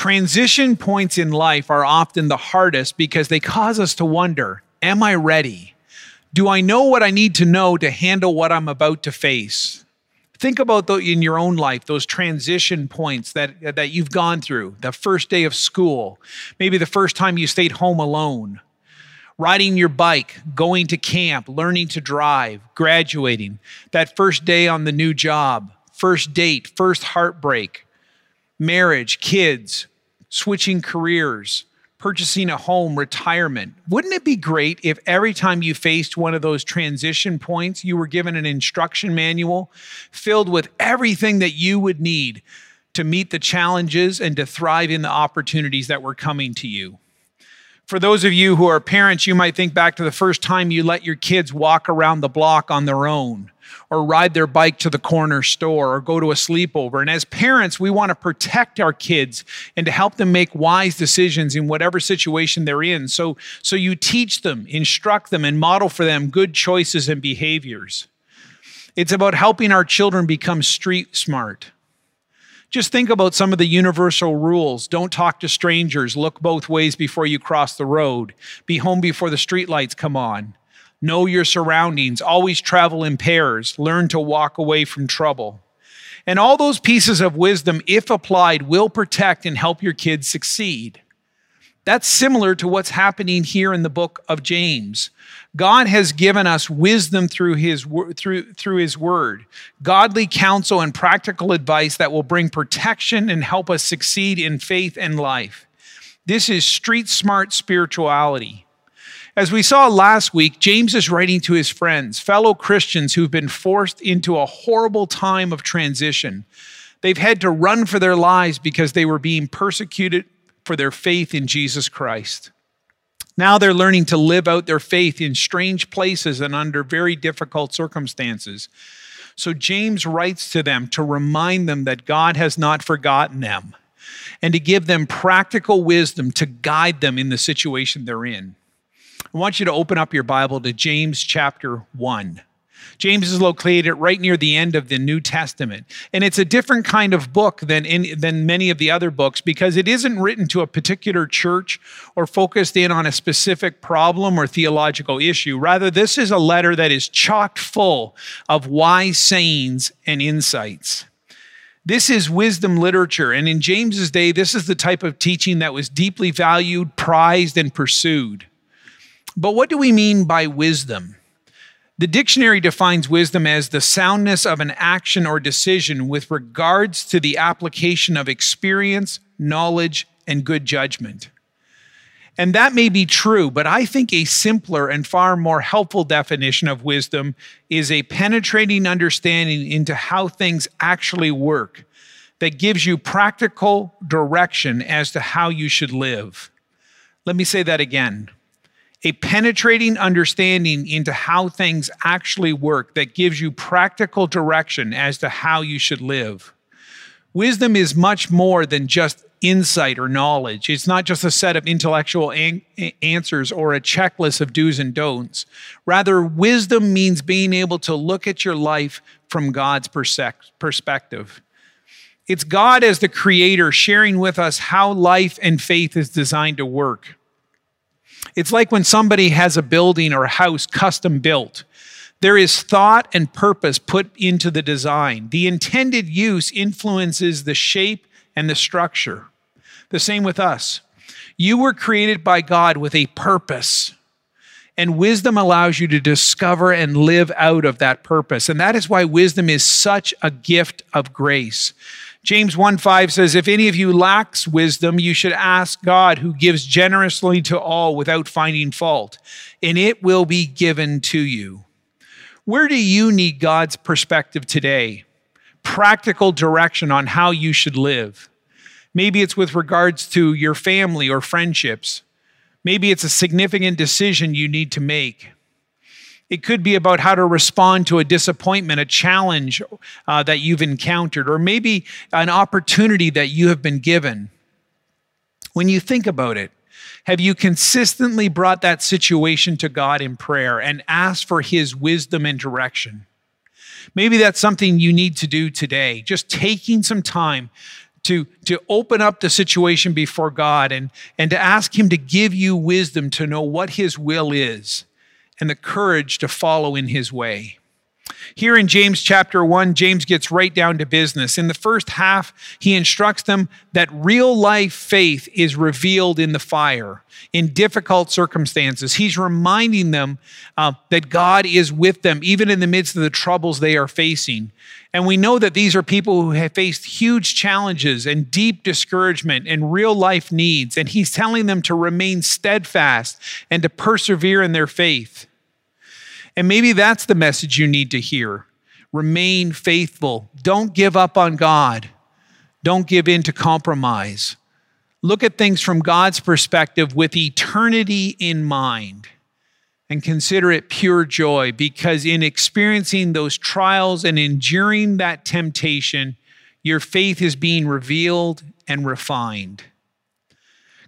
transition points in life are often the hardest because they cause us to wonder Am I ready? Do I know what I need to know to handle what I'm about to face? Think about the, in your own life those transition points that, that you've gone through. The first day of school, maybe the first time you stayed home alone, riding your bike, going to camp, learning to drive, graduating, that first day on the new job, first date, first heartbreak, marriage, kids, switching careers, purchasing a home, retirement. Wouldn't it be great if every time you faced one of those transition points, you were given an instruction manual filled with everything that you would need to meet the challenges and to thrive in the opportunities that were coming to you? For those of you who are parents, you might think back to the first time you let your kids walk around the block on their own or ride their bike to the corner store or go to a sleepover. And as parents, we want to protect our kids and to help them make wise decisions in whatever situation they're in. So, so you teach them, instruct them, and model for them good choices and behaviors. It's about helping our children become street smart. Just think about some of the universal rules. Don't talk to strangers. Look both ways before you cross the road. Be home before the streetlights come on. Know your surroundings. Always travel in pairs. Learn to walk away from trouble. And all those pieces of wisdom, if applied, will protect and help your kids succeed. That's similar to what's happening here in the book of James. God has given us wisdom through his, through, through his word, godly counsel and practical advice that will bring protection and help us succeed in faith and life. This is street smart spirituality. As we saw last week, James is writing to his friends, fellow Christians who've been forced into a horrible time of transition. They've had to run for their lives because they were being persecuted for their faith in Jesus Christ. Now they're learning to live out their faith in strange places and under very difficult circumstances. So James writes to them to remind them that God has not forgotten them and to give them practical wisdom to guide them in the situation they're in. I want you to open up your Bible to James chapter 1. James is located right near the end of the New Testament. And it's a different kind of book than, in, than many of the other books because it isn't written to a particular church or focused in on a specific problem or theological issue. Rather, this is a letter that is chock full of wise sayings and insights. This is wisdom literature. And in James's day, this is the type of teaching that was deeply valued, prized, and pursued. But what do we mean by wisdom? The dictionary defines wisdom as the soundness of an action or decision with regards to the application of experience, knowledge, and good judgment. And that may be true, but I think a simpler and far more helpful definition of wisdom is a penetrating understanding into how things actually work that gives you practical direction as to how you should live. Let me say that again a penetrating understanding into how things actually work that gives you practical direction as to how you should live. Wisdom is much more than just insight or knowledge. It's not just a set of intellectual an- answers or a checklist of do's and don'ts. Rather, wisdom means being able to look at your life from God's perspective. It's God as the creator sharing with us how life and faith is designed to work. It's like when somebody has a building or a house custom built. There is thought and purpose put into the design. The intended use influences the shape and the structure. The same with us. You were created by God with a purpose, and wisdom allows you to discover and live out of that purpose. And that is why wisdom is such a gift of grace. James 1 5 says, If any of you lacks wisdom, you should ask God, who gives generously to all without finding fault, and it will be given to you. Where do you need God's perspective today? Practical direction on how you should live. Maybe it's with regards to your family or friendships. Maybe it's a significant decision you need to make. It could be about how to respond to a disappointment, a challenge uh, that you've encountered, or maybe an opportunity that you have been given. When you think about it, have you consistently brought that situation to God in prayer and asked for His wisdom and direction? Maybe that's something you need to do today, just taking some time to, to open up the situation before God and, and to ask Him to give you wisdom to know what His will is and the courage to follow in His way. Here in James chapter 1, James gets right down to business. In the first half, he instructs them that real life faith is revealed in the fire, in difficult circumstances. He's reminding them uh, that God is with them, even in the midst of the troubles they are facing. And we know that these are people who have faced huge challenges and deep discouragement and real life needs. And he's telling them to remain steadfast and to persevere in their faith. And maybe that's the message you need to hear. Remain faithful. Don't give up on God. Don't give in to compromise. Look at things from God's perspective with eternity in mind and consider it pure joy because in experiencing those trials and enduring that temptation, your faith is being revealed and refined.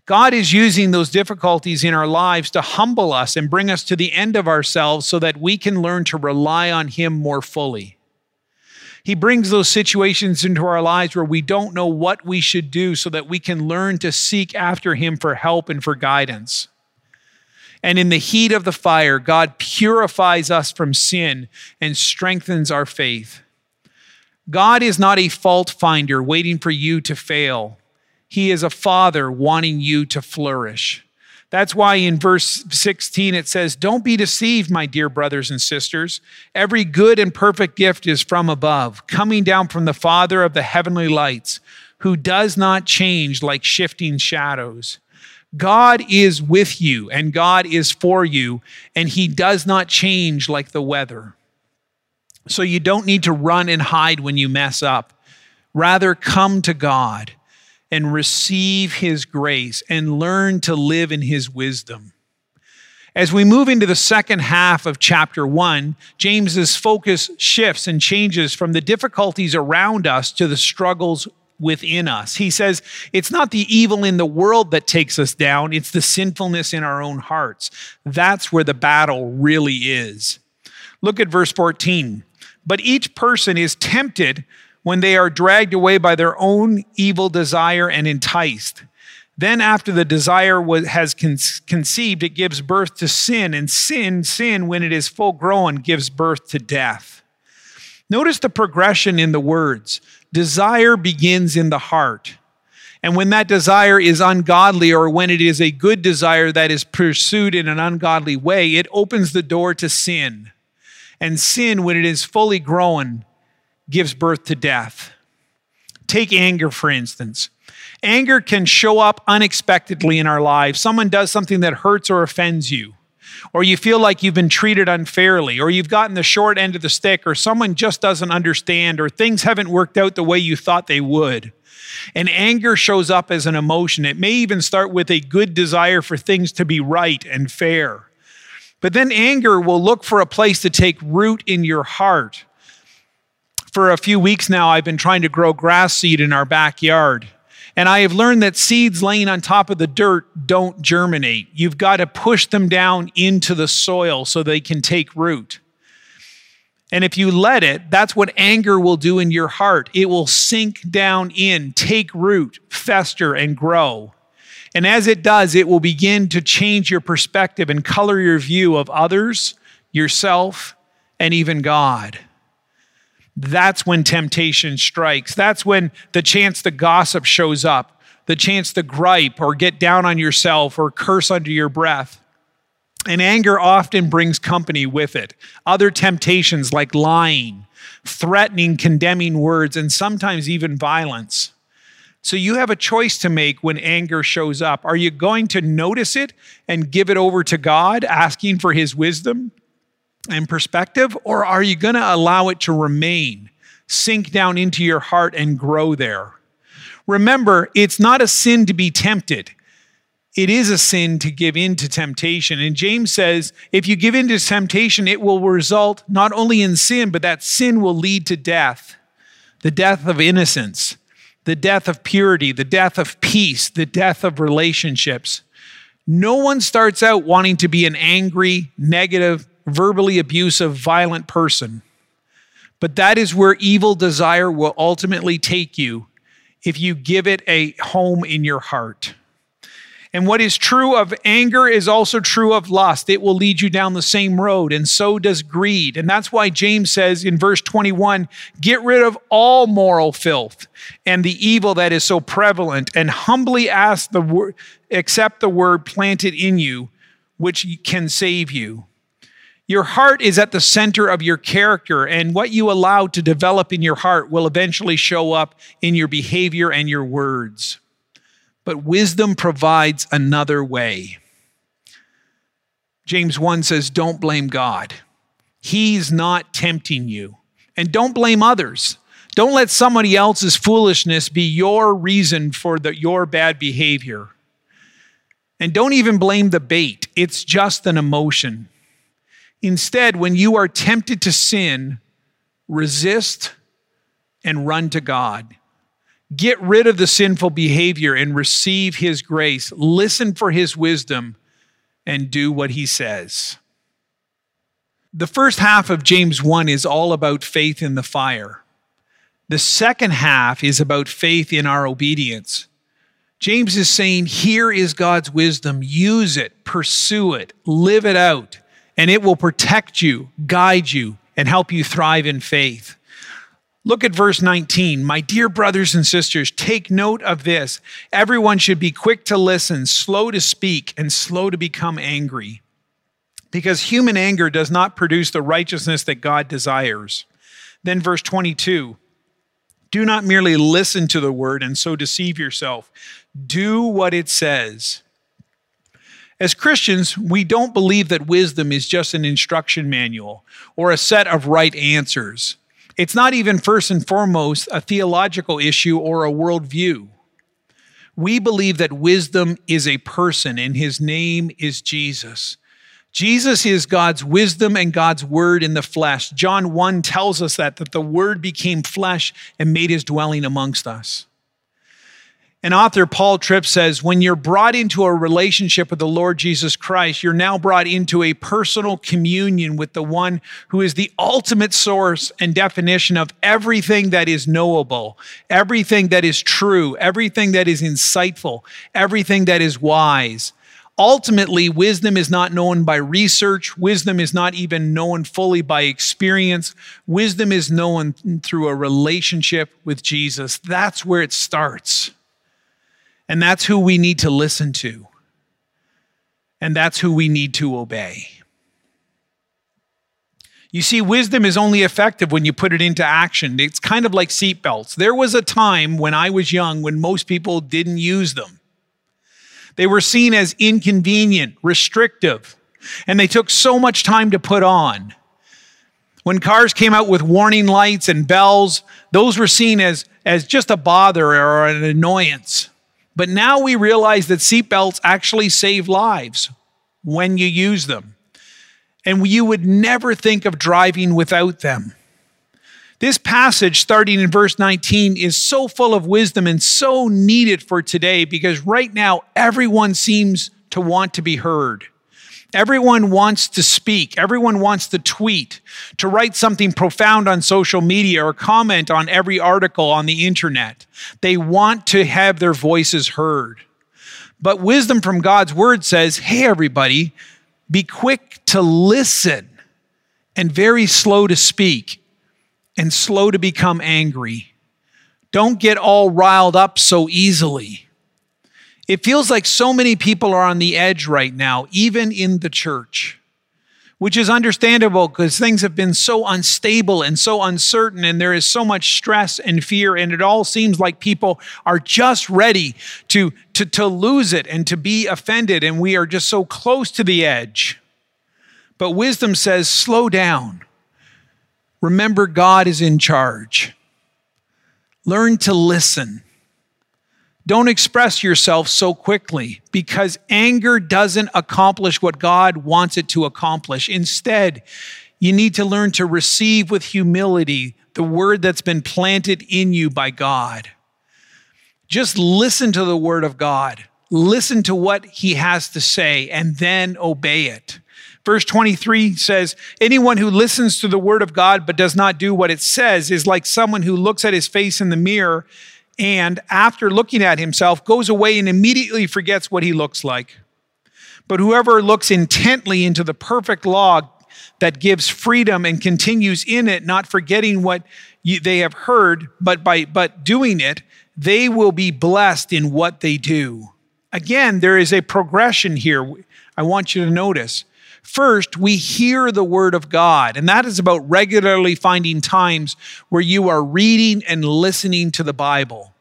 God is using those difficulties in our lives to humble us and bring us to the end of ourselves so that we can learn to rely on Him more fully. He brings those situations into our lives where we don't know what we should do so that we can learn to seek after Him for help and for guidance. And in the heat of the fire, God purifies us from sin and strengthens our faith. God is not a fault finder waiting for you to fail. He is a father wanting you to flourish. That's why in verse 16 it says, Don't be deceived, my dear brothers and sisters. Every good and perfect gift is from above, coming down from the Father of the heavenly lights, who does not change like shifting shadows. God is with you and God is for you, and He does not change like the weather. So you don't need to run and hide when you mess up. Rather, come to God and receive His grace and learn to live in His wisdom. As we move into the second half of chapter one, James's focus shifts and changes from the difficulties around us to the struggles within us. He says it's not the evil in the world that takes us down, it's the sinfulness in our own hearts. That's where the battle really is. Look at verse 14. But each person is tempted when they are dragged away by their own evil desire and enticed. Then, after the desire has conceived, it gives birth to sin, and sin, sin, when it is full grown, gives birth to death. Notice the progression in the words. Desire begins in the heart. And when that desire is ungodly, or when it is a good desire that is pursued in an ungodly way, it opens the door to sin. And sin, when it is fully grown, gives birth to death. Take anger, for instance. Anger can show up unexpectedly in our lives. Someone does something that hurts or offends you, or you feel like you've been treated unfairly, or you've gotten the short end of the stick, or someone just doesn't understand, or things haven't worked out the way you thought they would. And anger shows up as an emotion. It may even start with a good desire for things to be right and fair. But then anger will look for a place to take root in your heart for a few weeks now, I've been trying to grow grass seed in our backyard. And I have learned that seeds laying on top of the dirt don't germinate. You've got to push them down into the soil so they can take root. And if you let it, that's what anger will do in your heart. It will sink down in, take root, fester, and grow. And as it does, it will begin to change your perspective and color your view of others, yourself, and even God. That's when temptation strikes. That's when the chance to gossip shows up, the chance to gripe or get down on yourself or curse under your breath. And anger often brings company with it. Other temptations like lying, threatening, condemning words, and sometimes even violence. So you have a choice to make when anger shows up. Are you going to notice it and give it over to God, asking for his wisdom? And perspective, or are you going to allow it to remain, sink down into your heart, and grow there? Remember, it's not a sin to be tempted. It is a sin to give in to temptation. And James says if you give in to temptation, it will result not only in sin, but that sin will lead to death the death of innocence, the death of purity, the death of peace, the death of relationships. No one starts out wanting to be an angry, negative, verbally abusive, violent person. But that is where evil desire will ultimately take you if you give it a home in your heart. And what is true of anger is also true of lust. It will lead you down the same road, and so does greed. And that's why James says in verse 21 get rid of all moral filth and the evil that is so prevalent, and humbly ask the word, accept the word planted in you, which can save you. Your heart is at the center of your character, and what you allow to develop in your heart will eventually show up in your behavior and your words. But wisdom provides another way. James 1 says, Don't blame God. He's not tempting you. And don't blame others. Don't let somebody else's foolishness be your reason for the, your bad behavior. And don't even blame the bait, it's just an emotion. Instead, when you are tempted to sin, resist and run to God. Get rid of the sinful behavior and receive His grace. Listen for His wisdom and do what He says. The first half of James 1 is all about faith in the fire. The second half is about faith in our obedience. James is saying, Here is God's wisdom. Use it, pursue it, live it out, and it will protect you, guide you, and help you thrive in faith. Look at verse 19. My dear brothers and sisters, take note of this. Everyone should be quick to listen, slow to speak, and slow to become angry. Because human anger does not produce the righteousness that God desires. Then, verse 22 Do not merely listen to the word and so deceive yourself, do what it says. As Christians, we don't believe that wisdom is just an instruction manual or a set of right answers. It's not even first and foremost a theological issue or a worldview. We believe that wisdom is a person and his name is Jesus. Jesus is God's wisdom and God's word in the flesh. John 1 tells us that, that the word became flesh and made his dwelling amongst us. And author Paul Tripp says when you're brought into a relationship with the Lord Jesus Christ, you're now brought into a personal communion with the one who is the ultimate source and definition of everything that is knowable, everything that is true, everything that is insightful, everything that is wise. Ultimately, wisdom is not known by research. Wisdom is not even known fully by experience. Wisdom is known through a relationship with Jesus. That's where it starts. And that's who we need to listen to. And that's who we need to obey. You see, wisdom is only effective when you put it into action. It's kind of like seatbelts. There was a time when I was young when most people didn't use them. They were seen as inconvenient, restrictive, and they took so much time to put on. When cars came out with warning lights and bells, those were seen as, as just a bother or an annoyance. But now we realize that seatbelts actually save lives when you use them. And you would never think of driving without them. This passage, starting in verse 19, is so full of wisdom and so needed for today because right now everyone seems to want to be heard. Everyone wants to speak. Everyone wants to tweet, to write something profound on social media or comment on every article on the internet. They want to have their voices heard. But wisdom from God's word says, hey, everybody, be quick to listen and very slow to speak and slow to become angry. Don't get all riled up so easily. It feels like so many people are on the edge right now, even in the church, which is understandable because things have been so unstable and so uncertain, and there is so much stress and fear, and it all seems like people are just ready to, to, to lose it and to be offended, and we are just so close to the edge. But wisdom says, slow down. Remember, God is in charge. Learn to listen. Don't express yourself so quickly because anger doesn't accomplish what God wants it to accomplish. Instead, you need to learn to receive with humility the word that's been planted in you by God. Just listen to the word of God. Listen to what he has to say and then obey it. Verse 23 says, Anyone who listens to the word of God but does not do what it says is like someone who looks at his face in the mirror and after looking at himself goes away and immediately forgets what he looks like. But whoever looks intently into the perfect law that gives freedom and continues in it, not forgetting what you, they have heard, but by but doing it, they will be blessed in what they do. Again, there is a progression here. I want you to notice. First, we hear the word of God, and that is about regularly finding times where you are reading and listening to the Bible.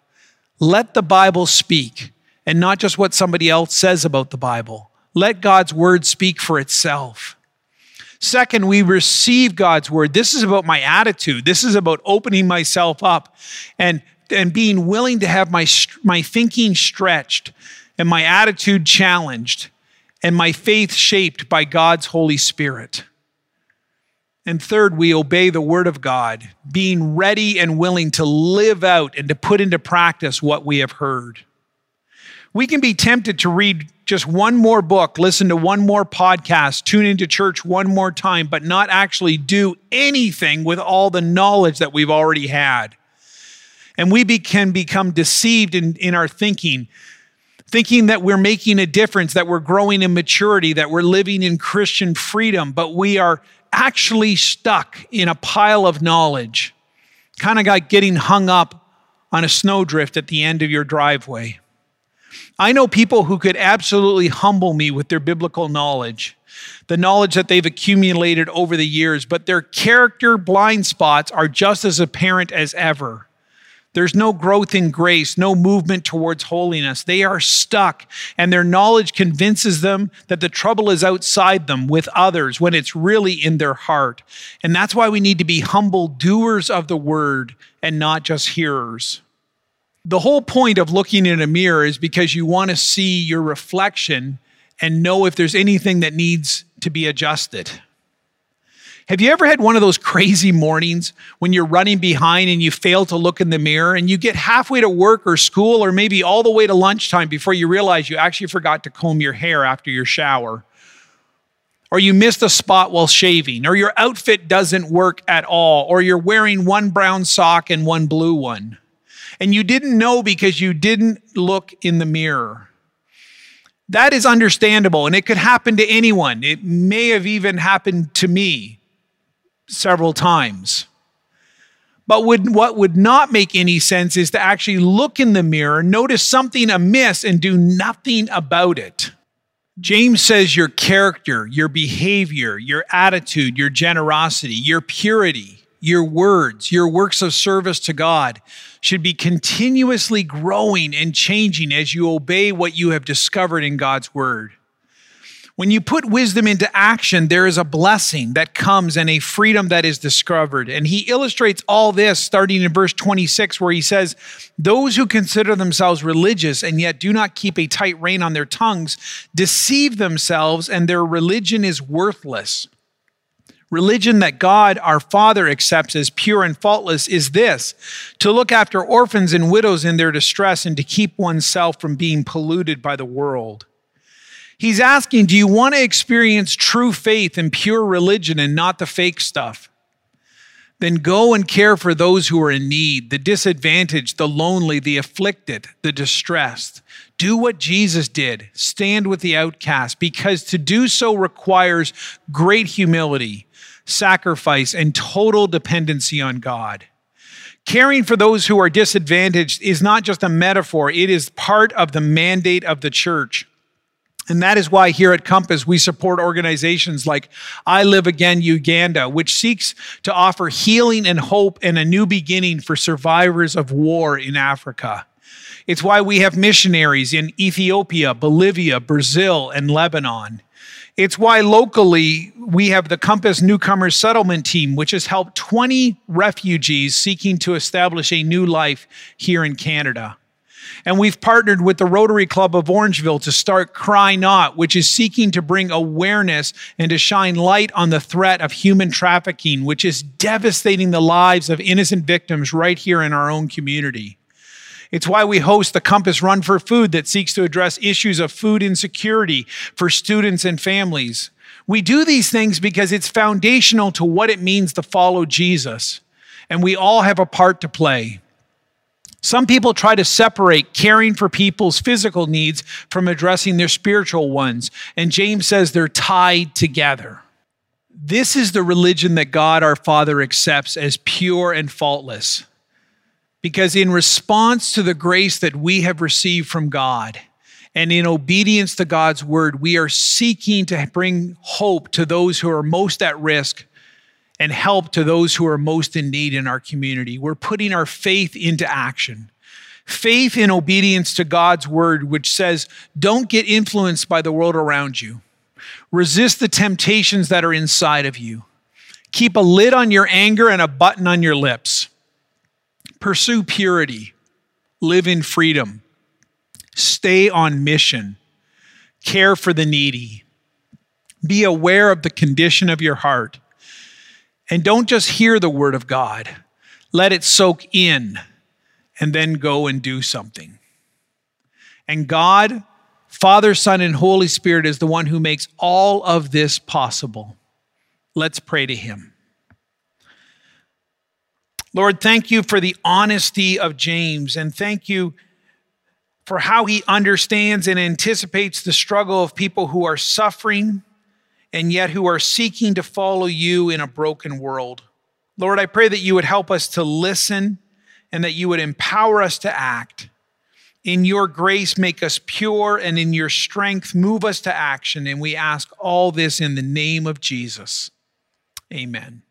Let the Bible speak, and not just what somebody else says about the Bible. Let God's word speak for itself. Second, we receive God's word. This is about my attitude. This is about opening myself up and, and being willing to have my, my thinking stretched and my attitude challenged and my faith shaped by God's Holy Spirit. And third, we obey the Word of God, being ready and willing to live out and to put into practice what we have heard. We can be tempted to read just one more book, listen to one more podcast, tune into church one more time, but not actually do anything with all the knowledge that we've already had. And we be, can become deceived in, in our thinking thinking that we're making a difference, that we're growing in maturity, that we're living in Christian freedom, but we are actually stuck in a pile of knowledge, kind of like getting hung up on a snowdrift at the end of your driveway. I know people who could absolutely humble me with their biblical knowledge, the knowledge that they've accumulated over the years, but their character blind spots are just as apparent as ever. There's no growth in grace, no movement towards holiness. They are stuck, and their knowledge convinces them that the trouble is outside them with others when it's really in their heart. And that's why we need to be humble doers of the word and not just hearers. The whole point of looking in a mirror is because you want to see your reflection and know if there's anything that needs to be adjusted. Have you ever had one of those crazy mornings when you're running behind and you fail to look in the mirror and you get halfway to work or school or maybe all the way to lunchtime before you realize you actually forgot to comb your hair after your shower? Or you missed a spot while shaving, or your outfit doesn't work at all, or you're wearing one brown sock and one blue one. And you didn't know because you didn't look in the mirror. That is understandable, and it could happen to anyone. It may have even happened to me several times. But would, what would not make any sense is to actually look in the mirror, notice something amiss, and do nothing about it. James says your character, your behavior, your attitude, your generosity, your purity, your words, your works of service to God should be continuously growing and changing as you obey what you have discovered in God's word. When you put wisdom into action, there is a blessing that comes and a freedom that is discovered. And he illustrates all this starting in verse 26, where he says, Those who consider themselves religious and yet do not keep a tight rein on their tongues deceive themselves, and their religion is worthless. Religion that God our Father accepts as pure and faultless is this to look after orphans and widows in their distress and to keep oneself from being polluted by the world. He's asking, do you want to experience true faith and pure religion and not the fake stuff? Then go and care for those who are in need, the disadvantaged, the lonely, the afflicted, the distressed. Do what Jesus did stand with the outcast, because to do so requires great humility, sacrifice, and total dependency on God. Caring for those who are disadvantaged is not just a metaphor, it is part of the mandate of the church. And that is why here at Compass, we support organizations like I Live Again Uganda, which seeks to offer healing and hope and a new beginning for survivors of war in Africa. It's why we have missionaries in Ethiopia, Bolivia, Brazil, and Lebanon. It's why locally we have the Compass Newcomers Settlement Team, which has helped 20 refugees seeking to establish a new life here in Canada. And we've partnered with the Rotary Club of Orangeville to start Cry Not, which is seeking to bring awareness and to shine light on the threat of human trafficking, which is devastating the lives of innocent victims right here in our own community. It's why we host the Compass Run for Food that seeks to address issues of food insecurity for students and families. We do these things because it's foundational to what it means to follow Jesus, and we all have a part to play. Some people try to separate caring for people's physical needs from addressing their spiritual ones, and James says they're tied together. This is the religion that God our Father accepts as pure and faultless. Because in response to the grace that we have received from God, and in obedience to God's word, we are seeking to bring hope to those who are most at risk and help to those who are most in need in our community. We're putting our faith into action. Faith in obedience to God's word, which says, don't get influenced by the world around you. Resist the temptations that are inside of you. Keep a lid on your anger and a button on your lips. Pursue purity. Live in freedom. Stay on mission. Care for the needy. Be aware of the condition of your heart and don't just hear the word of God, let it soak in and then go and do something. And God, Father, Son, and Holy Spirit is the one who makes all of this possible. Let's pray to Him. Lord, thank you for the honesty of James, and thank you for how he understands and anticipates the struggle of people who are suffering and yet who are seeking to follow you in a broken world. Lord, I pray that you would help us to listen and that you would empower us to act. In your grace, make us pure, and in your strength, move us to action. And we ask all this in the name of Jesus. Amen.